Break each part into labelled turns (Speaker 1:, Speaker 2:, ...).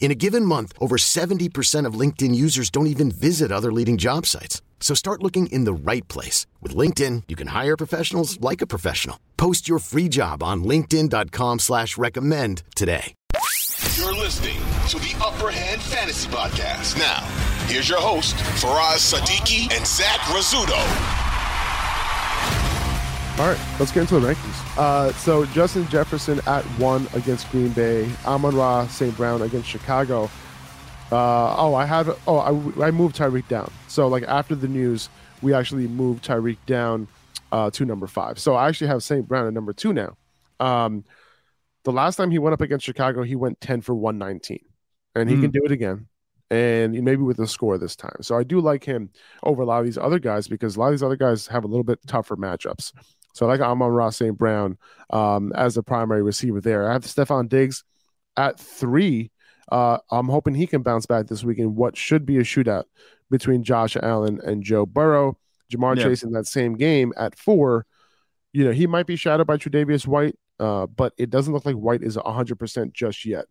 Speaker 1: In a given month, over 70% of LinkedIn users don't even visit other leading job sites. So start looking in the right place. With LinkedIn, you can hire professionals like a professional. Post your free job on linkedin.com slash recommend today.
Speaker 2: You're listening to the Upper Hand Fantasy Podcast. Now, here's your host, Faraz Sadiki and Zach Rizzuto.
Speaker 3: All right, let's get into the rankings. Uh, so Justin Jefferson at one against Green Bay. Amon Ra St. Brown against Chicago. Uh, oh, I have. Oh, I, I moved Tyreek down. So like after the news, we actually moved Tyreek down uh, to number five. So I actually have St. Brown at number two now. Um, the last time he went up against Chicago, he went ten for one nineteen, and he mm. can do it again. And maybe with a score this time. So I do like him over a lot of these other guys because a lot of these other guys have a little bit tougher matchups. So like I like Amon Ross St. Brown um, as the primary receiver there. I have Stefon Diggs at three. Uh, I'm hoping he can bounce back this week in what should be a shootout between Josh Allen and Joe Burrow. Ja'Marr yeah. Chase in that same game at four. You know, he might be shadowed by Tre'Davious White, uh, but it doesn't look like White is 100% just yet.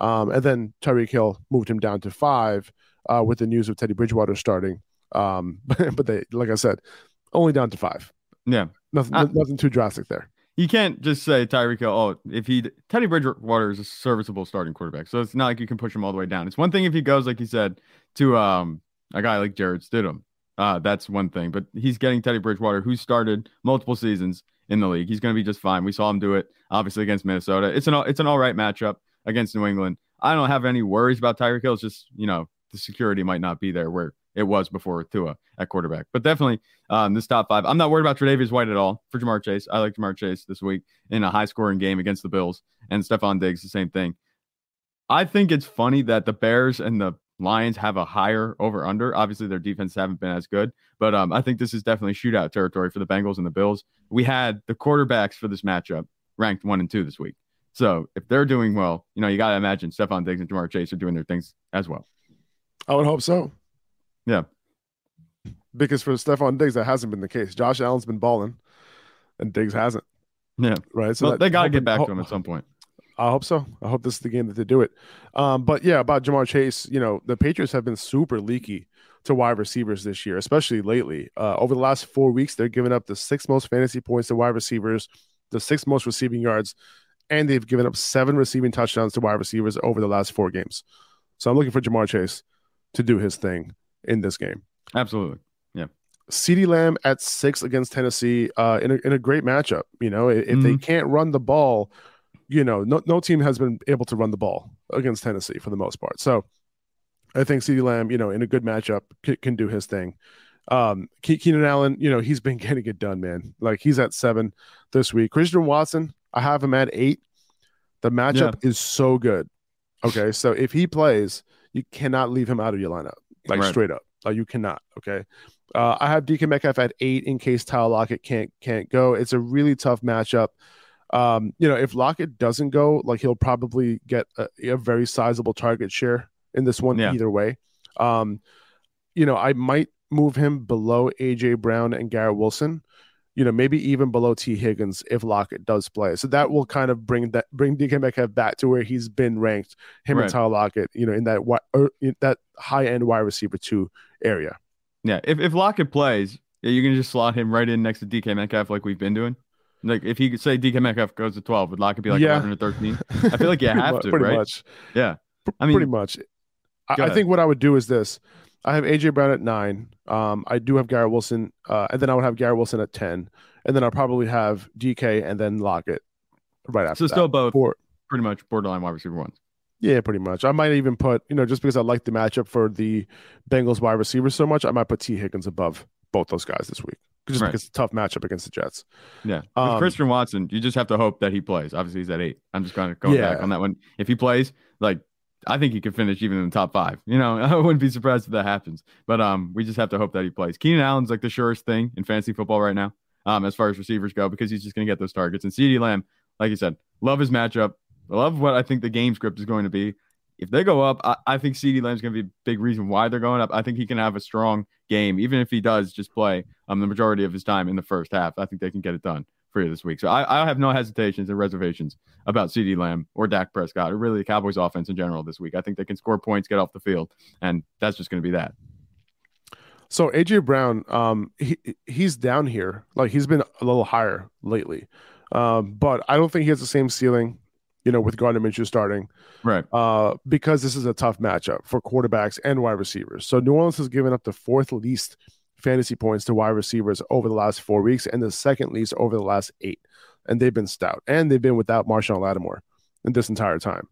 Speaker 3: Um, and then Tyreek Hill moved him down to five uh, with the news of Teddy Bridgewater starting. Um, but they, like I said, only down to five.
Speaker 4: Yeah.
Speaker 3: Nothing, uh, nothing too drastic there.
Speaker 4: You can't just say Tyreek Hill. Oh, if he Teddy Bridgewater is a serviceable starting quarterback, so it's not like you can push him all the way down. It's one thing if he goes like you said to um a guy like Jarrett Stidham. Uh, that's one thing, but he's getting Teddy Bridgewater, who started multiple seasons in the league. He's going to be just fine. We saw him do it obviously against Minnesota. It's an it's an all right matchup against New England. I don't have any worries about Tyreek Hill. It's just you know the security might not be there where it was before Tua at quarterback. But definitely um, this top five. I'm not worried about Tre'Davious White at all for Ja'Marr Chase. I like Ja'Marr Chase this week in a high scoring game against the Bills and Stefon Diggs, the same thing. I think it's funny that the Bears and the Lions have a higher over under. Obviously, their defense haven't been as good, but um, I think this is definitely shootout territory for the Bengals and the Bills. We had the quarterbacks for this matchup ranked one and two this week. So if they're doing well, you know, you got to imagine Stefon Diggs and Ja'Marr Chase are doing their things as well.
Speaker 3: I would hope so.
Speaker 4: Yeah.
Speaker 3: Because for Stefon Diggs, that hasn't been the case. Josh Allen's been balling, and Diggs hasn't.
Speaker 4: Yeah.
Speaker 3: Right.
Speaker 4: So well, that, they got to get back to him at some point.
Speaker 3: I hope so. I hope this is the game that they do it. Um, but yeah, about Ja'Marr Chase, you know, the Patriots have been super leaky to wide receivers this year, especially lately. Uh, over the last four weeks, they're giving up the six most fantasy points to wide receivers, the six most receiving yards, and they've given up seven receiving touchdowns to wide receivers over the last four games. So I'm looking for Ja'Marr Chase to do his thing in this game.
Speaker 4: Absolutely. Yeah.
Speaker 3: CeeDee Lamb at six against Tennessee uh, in, a, in a great matchup. You know, if mm-hmm. they can't run the ball, you know, no, no team has been able to run the ball against Tennessee for the most part. So I think CeeDee Lamb, you know, in a good matchup can, can do his thing. Um, Keenan Allen, you know, he's been getting it done, man. Like he's at seven this week. Christian Watson, I have him at eight. The matchup yeah. is so good. Okay. So if he plays, you cannot leave him out of your lineup, like right. straight up. Like you cannot. Okay. Uh, I have DK Metcalf at eight in case Tyler Lockett can't can't go. It's a really tough matchup. Um, you know, if Lockett doesn't go, like he'll probably get a, a very sizable target share in this one yeah. either way. Um, you know, I might move him below AJ Brown and Garrett Wilson you know, maybe even below Tee Higgins if Lockett does play. So that will kind of bring that bring DK Metcalf back to where he's been ranked, him right. and Tyler Lockett, you know, in that er, in that high end wide receiver two area.
Speaker 4: Yeah, if if Lockett plays, you can just slot him right in next to DK Metcalf like we've been doing. Like if he could say DK Metcalf goes to twelve, would Lockett be like yeah. 11 or 13? I feel like you have
Speaker 3: much,
Speaker 4: to,
Speaker 3: pretty
Speaker 4: right?
Speaker 3: Much.
Speaker 4: Yeah,
Speaker 3: I mean, pretty much. I, I think what I would do is this: I have AJ Brown at nine. Um, I do have Garrett Wilson, uh, and then I would have Garrett Wilson at ten, and then I'll probably have DK and then Lockett right after.
Speaker 4: So
Speaker 3: that.
Speaker 4: still both
Speaker 3: For-
Speaker 4: pretty much borderline wide receiver ones.
Speaker 3: yeah, pretty much. I might even put you know just because I like the matchup for the Bengals wide receivers so much, I might put Tee Higgins above both those guys this week just
Speaker 4: Right.
Speaker 3: because it's a tough matchup against the Jets.
Speaker 4: Yeah. With
Speaker 3: Um,
Speaker 4: Christian Watson, you just have to hope that he plays. Obviously, he's at eight. I'm just going to go back on that one. If he plays, like, I think he could finish even in the top five. You know, I wouldn't be surprised if that happens. But um, we just have to hope that he plays. Keenan Allen's like the surest thing in fantasy football right now, um, as far as receivers go, because he's just going to get those targets. And CeeDee Lamb, like you said, love his matchup. I love what I think the game script is going to be. If they go up, I, I think CeeDee Lamb's going to be a big reason why they're going up. I think he can have a strong game, even if he does just play um, the majority of his time in the first half. I think they can get it done for you this week. So I, I have no hesitations and reservations about CeeDee Lamb or Dak Prescott or really the Cowboys offense in general this week. I think they can score points, get off the field, and that's just going to be that.
Speaker 3: So AJ Brown, um, he he's down here. Like he's been a little higher lately, um, but I don't think he has the same ceiling. You know, with Gardner Minshew starting,
Speaker 4: Right.
Speaker 3: uh, because this is a tough matchup for quarterbacks and wide receivers. So New Orleans has given up the fourth least fantasy points to wide receivers over the last four weeks, and the second least over the last eight. And they've been stout, and they've been without Marshon Lattimore in this entire time.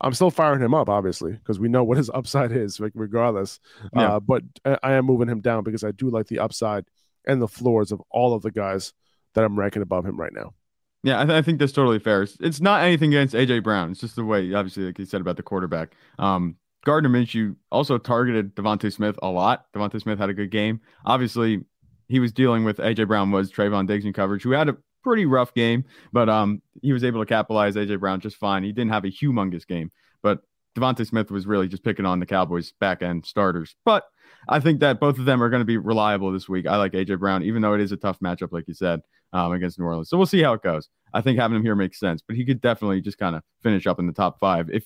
Speaker 3: I'm still firing him up, obviously, because we know what his upside is, like regardless.
Speaker 4: Yeah.
Speaker 3: Uh, but I, I am moving him down because I do like the upside and the floors of all of the guys that I'm ranking above him right now.
Speaker 4: Yeah, I, th- I think that's totally fair. It's, it's not anything against AJ Brown. It's just the way, obviously, like you said about the quarterback. Um, Gardner Minshew also targeted DeVonta Smith a lot. DeVonta Smith had a good game. Obviously, he was dealing with AJ Brown was Trevon Diggs in coverage, who had a pretty rough game, but um, he was able to capitalize AJ Brown just fine. He didn't have a humongous game, but DeVonta Smith was really just picking on the Cowboys back end starters. But I think that both of them are going to be reliable this week. I like AJ Brown, even though it is a tough matchup, like you said, um, against New Orleans. So we'll see how it goes. I think having him here makes sense, but he could definitely just kind of finish up in the top five if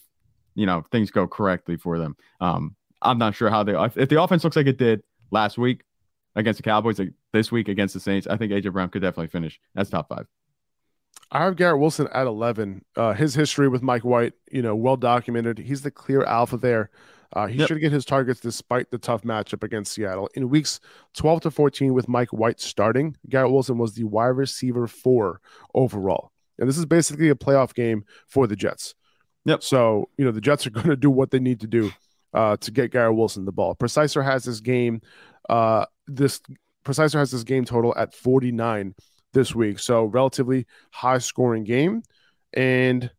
Speaker 4: you know things go correctly for them. Um, I'm not sure how they if, the offense looks like it did last week against the Cowboys, like this week against the Saints. I think AJ Brown could definitely finish as top five.
Speaker 3: I have Garrett Wilson at 11. Uh, his history with Mike White, you know, well documented. He's the clear alpha there. Uh, he
Speaker 4: Yep.
Speaker 3: should get his targets despite the tough matchup against Seattle. In weeks 12 to 14, with Mike White starting, Garrett Wilson was the wide receiver four overall. And this is basically a playoff game for the Jets.
Speaker 4: Yep.
Speaker 3: So, you know, the Jets are going to do what they need to do uh, to get Garrett Wilson the ball. Preciser has this game, uh, this Preciser has this game total at 49 this week. So relatively high scoring game. And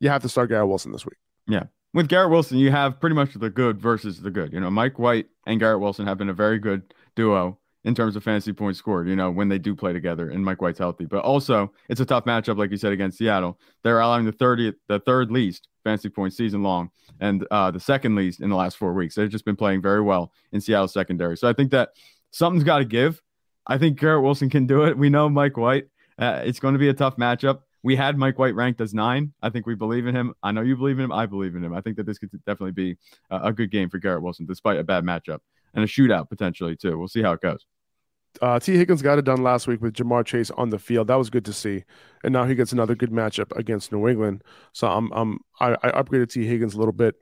Speaker 3: you have to start Garrett Wilson this week. Yeah.
Speaker 4: With Garrett Wilson, you have pretty much the good versus the good. You know, Mike White and Garrett Wilson have been a very good duo in terms of fantasy points scored, you know, when they do play together and Mike White's healthy. But also, it's a tough matchup, like you said, against Seattle. They're allowing the 30th, the third least fantasy points season long and uh, the second least in the last four weeks. They've just been playing very well in Seattle secondary. So I think that something's got to give. I think Garrett Wilson can do it. We know Mike White. Uh, it's going to be a tough matchup. We had Mike White ranked as nine. I think we believe in him. I know you believe in him. I believe in him. I think that this could definitely be a, a good game for Garrett Wilson, despite a bad matchup and a shootout potentially too. We'll see how it goes.
Speaker 3: Uh, Tee Higgins got it done last week with Ja'Marr Chase on the field. That was good to see. And now he gets another good matchup against New England. So I'm, I'm I, I upgraded Tee Higgins a little bit.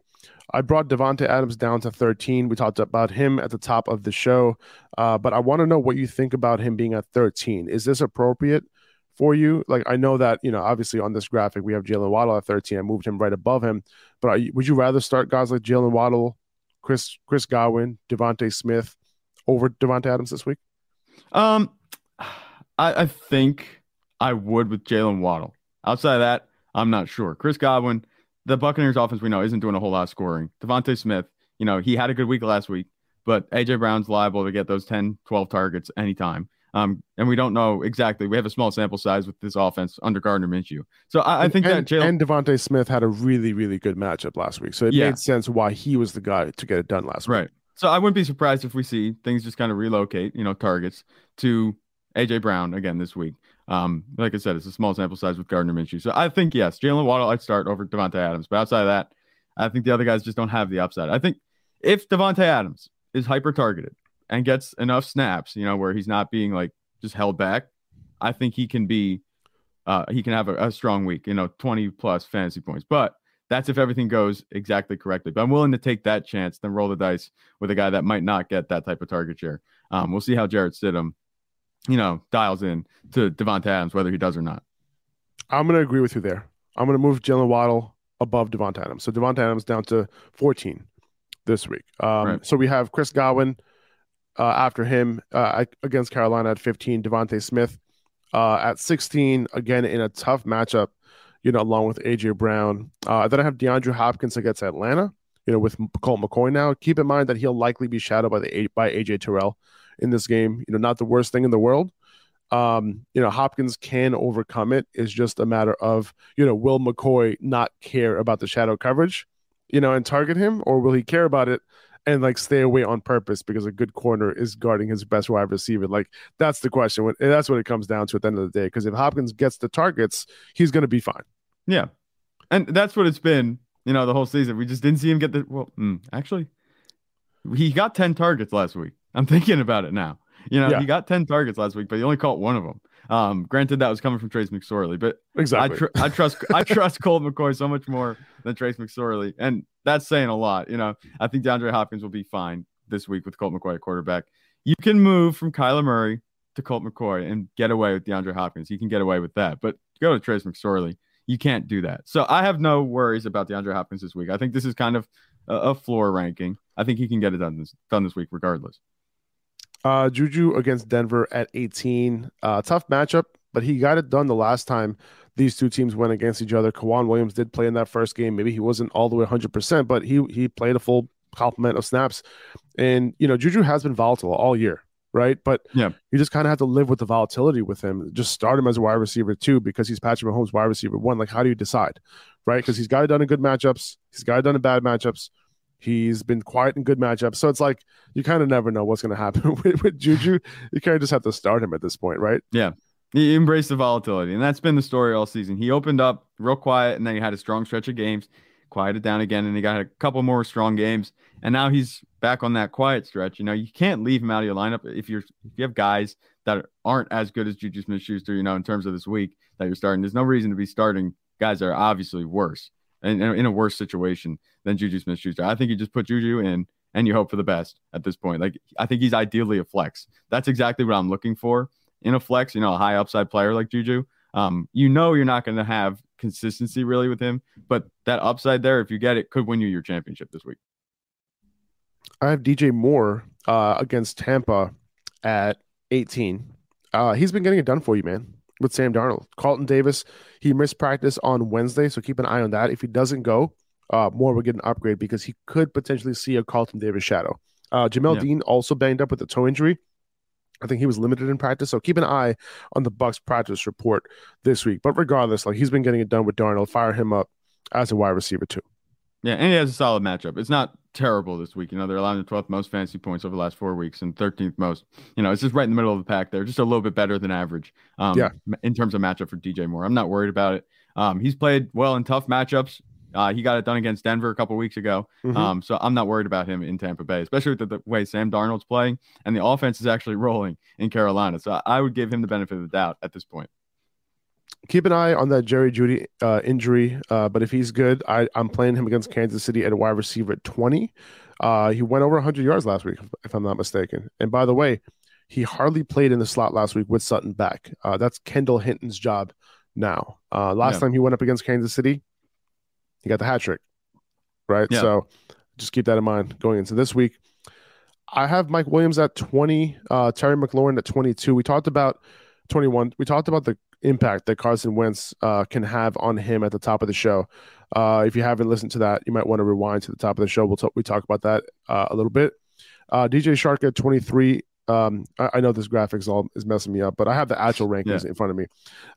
Speaker 3: I brought Davante Adams down to 13. We talked about him at the top of the show, uh, but I want to know what you think about him being at 13. Is this appropriate for you? Like I know that you know obviously on this graphic we have Jalen Waddle at 13. I moved him right above him, but you, would you rather start guys like Jalen Waddle, Chris Chris Godwin, DeVonta Smith over Davante Adams this week?
Speaker 4: Um, I, I think I would with Jalen Waddle. Outside of that, I'm not sure. Chris Godwin, the Buccaneers offense we know isn't doing a whole lot of scoring. DeVonta Smith, you know, he had a good week last week, but AJ Brown's liable to get those 10, 12 targets anytime. Um, and we don't know exactly. We have a small sample size with this offense under Gardner Minshew. So I, I think
Speaker 3: and,
Speaker 4: that Jalen
Speaker 3: and DeVonta Smith had a really really good matchup last week, so it
Speaker 4: Yeah.
Speaker 3: made sense why he was the guy to get it done last week.
Speaker 4: Right. So I wouldn't be surprised if we see things just kind of relocate, you know, targets to AJ Brown again this week. Um, like I said, it's a small sample size with Gardner Minshew. So I think yes, Jalen Waddle I'd start over Davante Adams. But outside of that, I think the other guys just don't have the upside. I think if Davante Adams is hyper targeted and gets enough snaps, you know, where he's not being like just held back, I think he can be uh he can have a, a strong week, you know, 20 plus fantasy points. But that's if everything goes exactly correctly. But I'm willing to take that chance, then roll the dice with a guy that might not get that type of target share. Um, we'll see how Jarrett Stidham you know, dials in to Davante Adams, whether he does or not.
Speaker 3: I'm going to agree with you there. I'm going to move Jalen Waddle above Davante Adams. So Davante Adams down to 14 this week. Um, right. So we have Chris Godwin uh, after him uh, against Carolina at 15, DeVonta Smith uh, at 16, again in a tough matchup, you know, along with AJ Brown. Uh, then I have DeAndre Hopkins against Atlanta, you know, with Colt McCoy now. Keep in mind that he'll likely be shadowed by the by AJ Terrell in this game. You know, not the worst thing in the world. Um, you know, Hopkins can overcome it. It's just a matter of, you know, will McCoy not care about the shadow coverage, you know, and target him, or will he care about it and like stay away on purpose because a good corner is guarding his best wide receiver? Like that's the question. That's what it comes down to at the end of the day. Because if Hopkins gets the targets, he's going to be fine.
Speaker 4: Yeah, and that's what it's been. You know, the whole season. We just didn't see him get the well. Mm, actually, he got ten targets last week. I'm thinking about it now. You know, yeah. he got 10 targets last week, but he only caught one of them. Um, granted, that was coming from Trace McSorley, but
Speaker 3: exactly,
Speaker 4: I, tr- I trust I trust Colt McCoy so much more than Trace McSorley, and that's saying a lot. You know, I think DeAndre Hopkins will be fine this week with Colt McCoy at quarterback. You can move from Kyler Murray to Colt McCoy and get away with DeAndre Hopkins. You can get away with that, but go to Trace McSorley, you can't do that. So I have no worries about DeAndre Hopkins this week. I think this is kind of a, a floor ranking. I think he can get it done this done this week regardless.
Speaker 3: Uh, Juju against Denver at 18. Uh, tough matchup, but he got it done the last time these two teams went against each other. K'Waun Williams did play in that first game. Maybe he wasn't all the way 100%, but he he played a full complement of snaps. And, you know, Juju has been volatile all year, right? But
Speaker 4: yeah,
Speaker 3: you just kind of have to live with the volatility with him. Just start him as a wide receiver, too, because he's Patrick Mahomes' wide receiver one. Like, how do you decide, right? Because he's got it done in good matchups, he's got it done in bad matchups. He's been quiet in good matchups. So it's like you kind of never know what's going to happen with, with, Juju. You kind of just have to start him at this point, right?
Speaker 4: Yeah. He embraced the volatility. And that's been the story all season. He opened up real quiet and then he had a strong stretch of games, quieted down again, and he got a couple more strong games. And now he's back on that quiet stretch. You know, you can't leave him out of your lineup if you're if you have guys that aren't as good as Juju Smith Schuster, you know, in terms of this week that you're starting. There's no reason to be starting guys that are obviously worse and in a worse situation than Juju Smith Schuster. I think you just put Juju in and you hope for the best at this point. Like I think he's ideally a flex. That's exactly what I'm looking for in a flex, you know, a high upside player like Juju. Um, you know you're not going to have consistency really with him, but that upside there, if you get it, could win you your championship this week.
Speaker 3: I have DJ Moore uh, against Tampa at 18. Uh, he's been getting it done for you, man with Sam Darnold. Carlton Davis, he missed practice on Wednesday, so keep an eye on that. If he doesn't go, uh, Moore will get an upgrade because he could potentially see a Carlton Davis shadow. Uh, Jamel yeah. Dean also banged up with a toe injury. I think he was limited in practice, so keep an eye on the Bucs practice report this week. But regardless, like he's been getting it done with Darnold, fire him up as a wide receiver too.
Speaker 4: Yeah, and he has a solid matchup. It's not terrible this week. You know, they're allowing the 12th most fantasy points over the last four weeks and 13th most. You know, it's just right in the middle of the pack there, just a little bit better than average. Um, yeah. In terms of matchup for DJ Moore, I'm not worried about it. Um, he's played well in tough matchups. Uh, he got it done against Denver a couple weeks ago. Mm-hmm. Um, so I'm not worried about him in Tampa Bay, especially with the, the, way Sam Darnold's playing and the offense is actually rolling in Carolina. So I would give him the benefit of the doubt at this point
Speaker 3: keep an eye on that Jerry Jeudy uh, injury. Uh, but if he's good, I, am playing him against Kansas City at a wide receiver at 20. Uh, he went over 100 yards last week, if I'm not mistaken. And by the way, he hardly played in the slot last week with Sutton back. Uh, that's Kendall Hinton's job now. Uh, last yeah. time he went up against Kansas City, he got the hat trick, right? Yeah. So just keep that in mind going into this week. I have Mike Williams at 20, uh, Terry McLaurin at 22. We talked about 21. We talked about the impact that Carson Wentz uh, can have on him at the top of the show. Uh, if you haven't listened to that, you might want to rewind to the top of the show. We'll talk, we talk about that uh, a little bit. Uh, DJ Chark at 23. Um, I, I, know this graphics all is messing me up, but I have the actual rankings yeah. in front of me.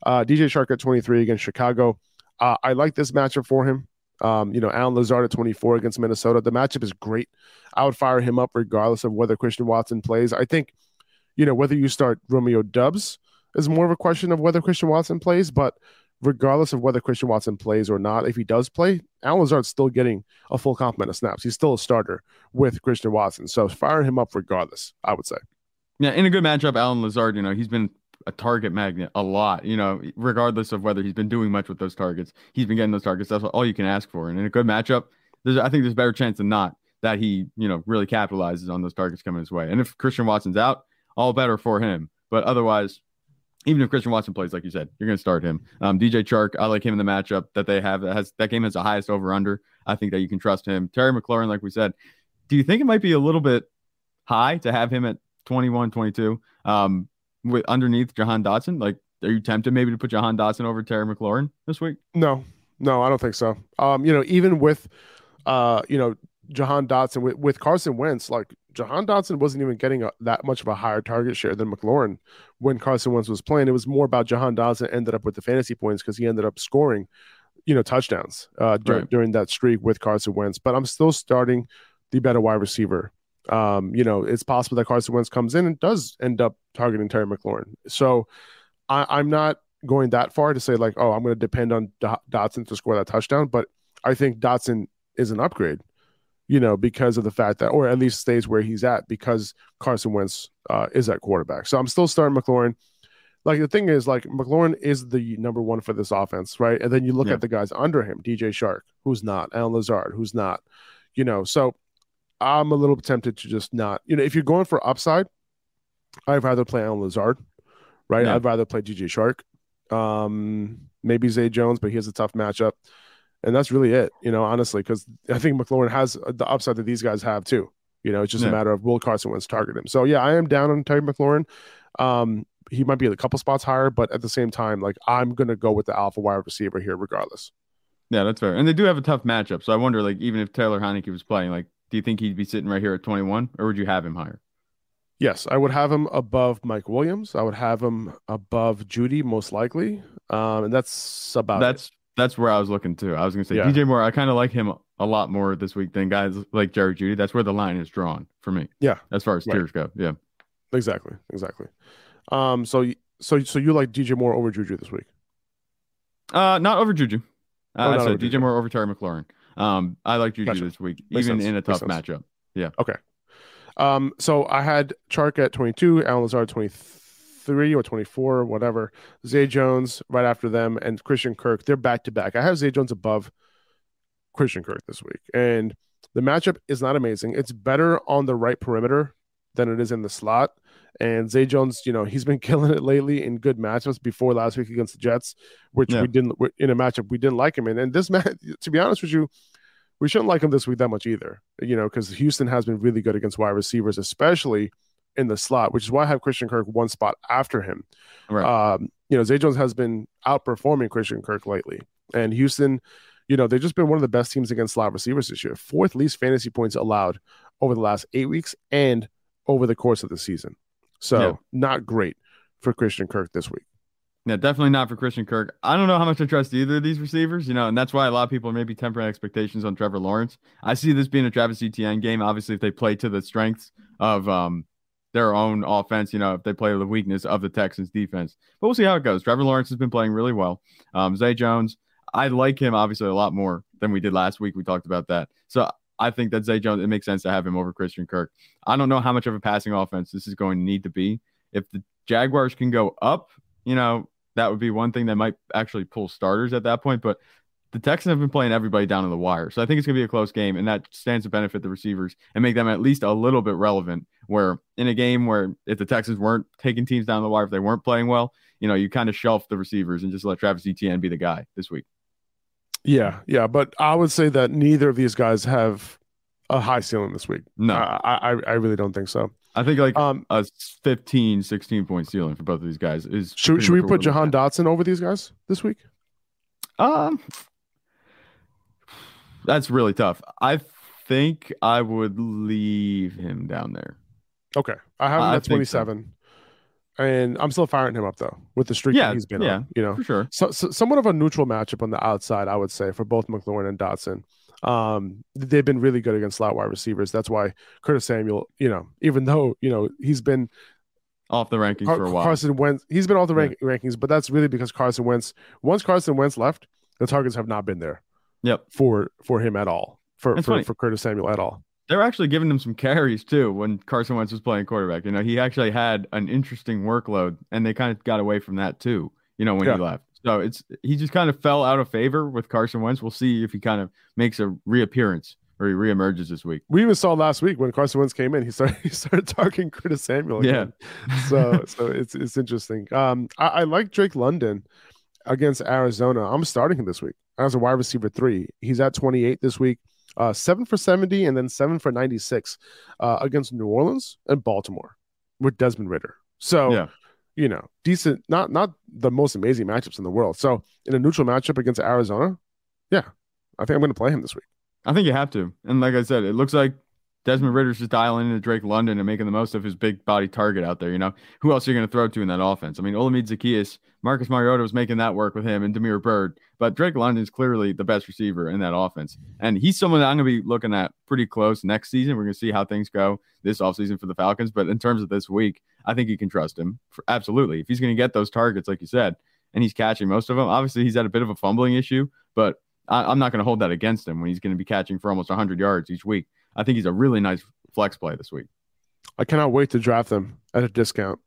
Speaker 3: Uh, DJ Chark at 23 against Chicago. Uh, I like this matchup for him. Um, you know, Allen Lazard at 24 against Minnesota. The matchup is great. I would fire him up regardless of whether Christian Watson plays. I think, you know, whether you start Romeo Doubs is more of a question of whether Christian Watson plays. But regardless of whether Christian Watson plays or not, if he does play, Allen Lazard's still getting a full complement of snaps. He's still a starter with Christian Watson. So fire him up regardless, I would say.
Speaker 4: Yeah, in a good matchup, Allen Lazard, you know, he's been a target magnet a lot, you know, regardless of whether he's been doing much with those targets. He's been getting those targets. That's all you can ask for. And in a good matchup, there's I think there's a better chance than not that he, you know, really capitalizes on those targets coming his way. And if Christian Watson's out, all better for him. But otherwise, even if Christian Watson plays, like you said, you're going to start him. Um, DJ Chark, I like him in the matchup that they have. That has that game has the highest over under. I think that you can trust him. Terry McLaurin, like we said, do you think it might be a little bit high to have him at 21, 22 um, with underneath Jahan Dotson? Like, are you tempted maybe to put Jahan Dotson over Terry McLaurin this week?
Speaker 3: No, no, I don't think so. Um, you know, even with, uh, you know, Jahan Dotson with, with Carson Wentz, like Jahan Dotson wasn't even getting a, that much of a higher target share than McLaurin when Carson Wentz was playing. It was more about Jahan Dotson ended up with the fantasy points because he ended up scoring, you know, touchdowns uh, dur-
Speaker 4: Right.
Speaker 3: during that streak with Carson Wentz. But I'm still starting the better wide receiver. Um, you know, it's possible that Carson Wentz comes in and does end up targeting Terry McLaurin. So I, I'm not going that far to say like, oh, I'm going to depend on Dotson to score that touchdown. But I think Dotson is an upgrade, you know, because of the fact that, or at least stays where he's at because Carson Wentz uh, is at quarterback. So I'm still starting McLaurin. Like the thing is, like McLaurin is the number one for this offense, right? And then you look
Speaker 4: Yeah.
Speaker 3: at the guys under him, DJ Chark, who's not, Allen Lazard, who's not, you know. So I'm a little tempted to just not, you know, if you're going for upside, I'd rather play Allen Lazard, right?
Speaker 4: Yeah.
Speaker 3: I'd rather play DJ Chark, um, maybe Zay Jones, but he has a tough matchup, and that's really it, you know, honestly, because I think McLaurin has the upside that these guys have too. You know, it's just
Speaker 4: Yeah.
Speaker 3: a matter of will Carson Wentz target him. So yeah, I am down on Terry McLaurin. Um, he might be a couple spots higher, but at the same time, like I'm gonna go with the alpha wide receiver here, regardless.
Speaker 4: Yeah, that's fair. And they do have a tough matchup. So I wonder, like, even if Taylor Heinicke was playing, like, do you think he'd be sitting right here at 21 or would you have him higher?
Speaker 3: Yes, I would have him above Mike Williams. I would have him above Jeudy, most likely. Um, and that's about it.
Speaker 4: That's where I was looking too. I was gonna say
Speaker 3: Yeah.
Speaker 4: DJ Moore. I kind of like him a lot more this week than guys like Jerry Jeudy. That's where the line is drawn for me.
Speaker 3: Yeah.
Speaker 4: as far as
Speaker 3: Right.
Speaker 4: tiers go. Yeah,
Speaker 3: exactly, exactly. Um, so so so you like DJ Moore over Juju this week?
Speaker 4: uh, not over Juju. Uh,
Speaker 3: Oh,
Speaker 4: I
Speaker 3: not
Speaker 4: said
Speaker 3: over
Speaker 4: DJ
Speaker 3: Juju.
Speaker 4: Moore over Terry McLaurin. Um, I like Juju
Speaker 3: Gotcha.
Speaker 4: this week,
Speaker 3: Makes
Speaker 4: even
Speaker 3: sense.
Speaker 4: in a tough
Speaker 3: sense.
Speaker 4: Yeah.
Speaker 3: Okay. Um, so I had Chark at 22, Allen Lazard 23 or 24 or whatever. Zay Jones right after them, and Christian Kirk. They're back to back. I have Zay Jones above Christian Kirk this week, and the matchup is not amazing. It's better on the right perimeter than it is in the slot. And Zay Jones, you know, he's been killing it lately in good matchups before last week against the Jets, which
Speaker 4: Yeah.
Speaker 3: we didn't in a matchup we didn't like him in. And this match, to be honest with you, we shouldn't like him this week that much either. You know, because Houston has been really good against wide receivers, especially in the slot, which is why I have Christian Kirk one spot after him.
Speaker 4: Right.
Speaker 3: Um, you know, Zay Jones has been outperforming Christian Kirk lately, and Houston, you know, they've just been one of the best teams against slot receivers this year. Fourth least fantasy points allowed over the last eight weeks and over the course of the season. So
Speaker 4: Yeah.
Speaker 3: not great for Christian Kirk this week.
Speaker 4: Yeah, definitely not for Christian Kirk. I don't know how much I trust either of these receivers, you know, and that's why a lot of people are maybe tempering expectations on Trevor Lawrence. I see this being a Travis Etienne game. Obviously, if they play to the strengths of um their own offense, you know, if they play the weakness of the Texans defense. But we'll see how it goes. Trevor Lawrence has been playing really well. Um, Zay Jones, I like him obviously a lot more than we did last week. We talked about that. So I think that Zay Jones, it makes sense to have him over Christian Kirk. I don't know how much of a passing offense this is going to need to be. If the Jaguars can go up, you know, that would be one thing that might actually pull starters at that point. But the Texans have been playing everybody down to the wire. So I think it's going to be a close game, and that stands to benefit the receivers and make them at least a little bit relevant. Where in a game where if the Texans weren't taking teams down the wire, if they weren't playing well, you know, you kind of shelf the receivers and just let Travis Etienne be the guy this week.
Speaker 3: Yeah, yeah, but I would say that neither of these guys have a high ceiling this week.
Speaker 4: No,
Speaker 3: I, I, I really don't think so.
Speaker 4: I think like
Speaker 3: Um,
Speaker 4: a 15, 16 point ceiling for both of these guys is.
Speaker 3: should, should we put Jahan Dotson over these guys this week?
Speaker 4: Um, that's really tough. I think I would leave him down there.
Speaker 3: Okay, I have him
Speaker 4: I
Speaker 3: at
Speaker 4: think so.
Speaker 3: 27, and I'm still firing him up though with the streak
Speaker 4: Yeah,
Speaker 3: that he's been
Speaker 4: yeah,
Speaker 3: on. You know,
Speaker 4: For sure.
Speaker 3: so, so somewhat of a neutral matchup on the outside, I would say, for both McLaurin and Dotson. Um, they've been really good against slot wide receivers. That's why Curtis Samuel, you know, even though you know he's been
Speaker 4: Off the rankings
Speaker 3: Car-
Speaker 4: for a while.
Speaker 3: Carson Wentz, he's been off the
Speaker 4: Yeah.
Speaker 3: rankings, but that's really because Carson Wentz. Once Carson Wentz left, the targets have not been there
Speaker 4: Yep.
Speaker 3: for for him at all. For
Speaker 4: That's
Speaker 3: for,
Speaker 4: funny.
Speaker 3: for Curtis Samuel at all.
Speaker 4: They're actually giving him some carries too when Carson Wentz was playing quarterback. You know, he actually had an interesting workload and they kind of got away from that too, you know, when
Speaker 3: Yeah.
Speaker 4: he left. So it's he just kind of fell out of favor with Carson Wentz. We'll see if he kind of makes a reappearance or he reemerges this week.
Speaker 3: We even saw last week when Carson Wentz came in, he started he started talking Curtis Samuel. Again. Yeah. so so it's it's interesting. Um, I, I like Drake London against Arizona. I'm starting him this week as a wide receiver three. He's at 28 this week. Uh, seven for 70 and then seven for 96 uh, against New Orleans and Baltimore with Desmond Ridder. So, yeah. you know, decent, not not the most amazing matchups in the world. So, in a neutral matchup against Arizona, yeah, I think I'm going to play him this week.
Speaker 4: I think you have to. And like I said, it looks like Desmond Ridder's just dialing into Drake London and making the most of his big body target out there. You know, who else are you going to throw to in that offense? I mean, Olamide Zaccheaus, Marcus Mariota was making that work with him and Damiere Byrd, but Drake London's clearly the best receiver in that offense. And he's someone that I'm going to be looking at pretty close next season. We're going to see how things go this offseason for the Falcons. But in terms of this week, I think you can trust him. For, absolutely. If he's going to get those targets, like you said, and he's catching most of them, obviously he's had a bit of a fumbling issue, but I, am not going to hold that against him when he's going to be catching for almost 100 yards each week. I think he's a really nice flex play this week.
Speaker 3: I cannot wait to draft them at a discount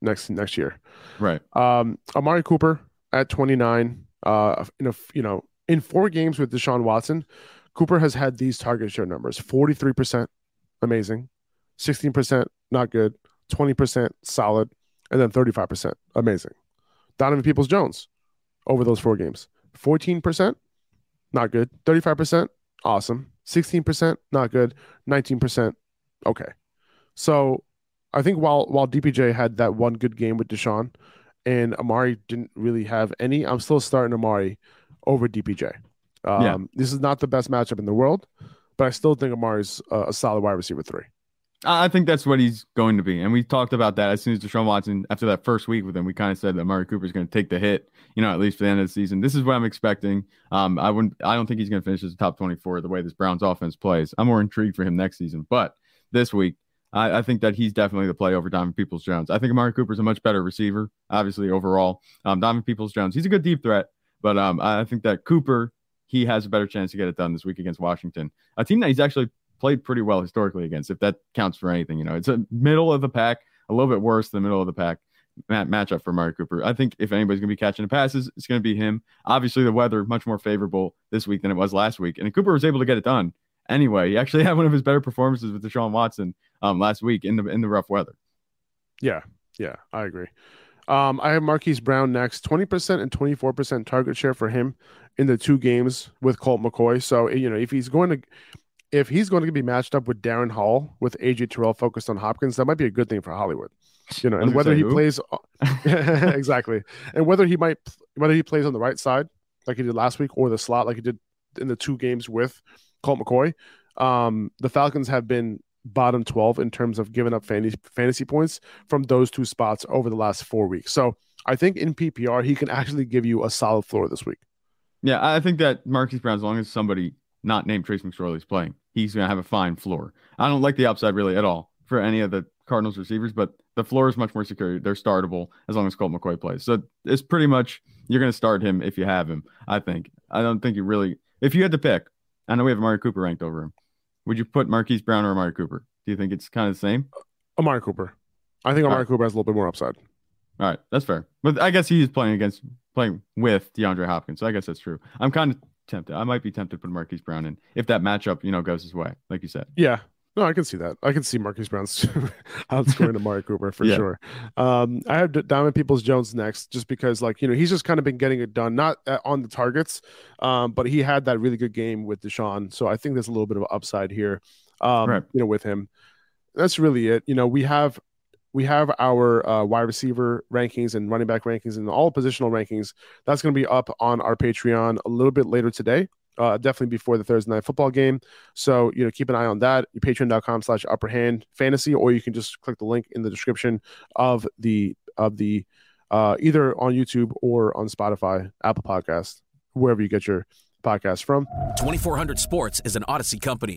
Speaker 3: next next year.
Speaker 4: Right.
Speaker 3: Um, Amari Cooper at 29. Uh, in a you know in four games with Deshaun Watson, Cooper has had these target share numbers: 43 percent, amazing; 16 percent, not good; 20 percent, solid; and then 35 percent, amazing. Donovan Peoples Jones over those four games: 14 percent, not good; 35 percent, awesome; 16 percent, not good; 19 percent, Okay. So I think while while DPJ had that one good game with Deshaun and Amari didn't really have any, I'm still starting Amari over DPJ. Um, yeah. This is not the best matchup in the world, but I still think Amari's a, a solid wide receiver three.
Speaker 4: I think that's what he's going to be. And we talked about that as soon as Deshaun Watson, after that first week with him, we kind of said that Amari Cooper is going to take the hit, you know, at least for the end of the season. This is what I'm expecting. Um, I wouldn't, I don't think he's going to finish as a top 24 the way this Browns offense plays. I'm more intrigued for him next season, but this week. I, I, think that he's definitely the play over Diamond Peoples Jones. I think Amari Cooper's a much better receiver, obviously, overall. Um, Donovan Peoples Jones, he's a good deep threat, but um, I think that Cooper, he has a better chance to get it done this week against Washington, a team that he's actually played pretty well historically against, if that counts for anything. You know, it's a middle of the pack, a little bit worse than middle of the pack mat- matchup for Amari Cooper. I think if anybody's going to be catching the passes, it's going to be him. Obviously, the weather much more favorable this week than it was last week, and Cooper was able to get it done anyway. He actually had one of his better performances with Deshaun Watson um, last week in the in the rough weather.
Speaker 3: Yeah, yeah, I agree. Um, I have Marquise Brown next, twenty percent and twenty four percent target share for him in the two games with Colt McCoy. So you know, if he's going to if he's going to be matched up with Darren Hall with AJ Terrell focused on Hopkins, that might be a good thing for Hollywood. You know, and whether he who? plays exactly, and whether he might whether he plays on the right side like he did last week or the slot like he did in the two games with Colt McCoy. Um, the Falcons have been bottom 12 in terms of giving up fantasy, fantasy points from those two spots over the last four weeks. So I think in PPR, he can actually give you a solid floor this week.
Speaker 4: Yeah, I think that Marquise Brown, as long as somebody not named Trace McSorley is playing, he's going to have a fine floor. I don't like the upside really at all for any of the Cardinals receivers, but the floor is much more secure. They're startable as long as Colt McCoy plays. So it's pretty much you're going to start him if you have him. I think. I don't think you really. If you had to pick, I know we have Amari Cooper ranked over him. Would you put Marquise Brown or Amari Cooper? Do you think it's kind of the same?
Speaker 3: Amari Cooper. I think Amari right. Cooper has a little bit more upside.
Speaker 4: All right, that's fair. But I guess he's playing against playing with DeAndre Hopkins, so I guess that's true. I'm kind of tempted. I might be tempted to put Marquise Brown in if that matchup, you know, goes his way, like you said.
Speaker 3: Yeah, no, I can see that. I can see Marcus Brown's outscoring Amari Cooper for yeah. sure. Um, I have Diamond Peoples Jones next, just because, like, you know, he's just kind of been getting it done, not on the targets, um, but he had that really good game with Deshaun. So I think there's a little bit of upside here, um, right. you know, with him. That's really it. You know, we have we have our uh, wide receiver rankings and running back rankings and all positional rankings. That's going to be up on our Patreon a little bit later today uh, definitely before the Thursday night football game. So, you know, keep an eye on that. Patreon.com slash upper hand fantasy, or you can just click the link in the description of the, of the, uh, either on YouTube or on Spotify, Apple Podcast, wherever you get your podcast from.
Speaker 5: 2400 Sports is an Audacy company.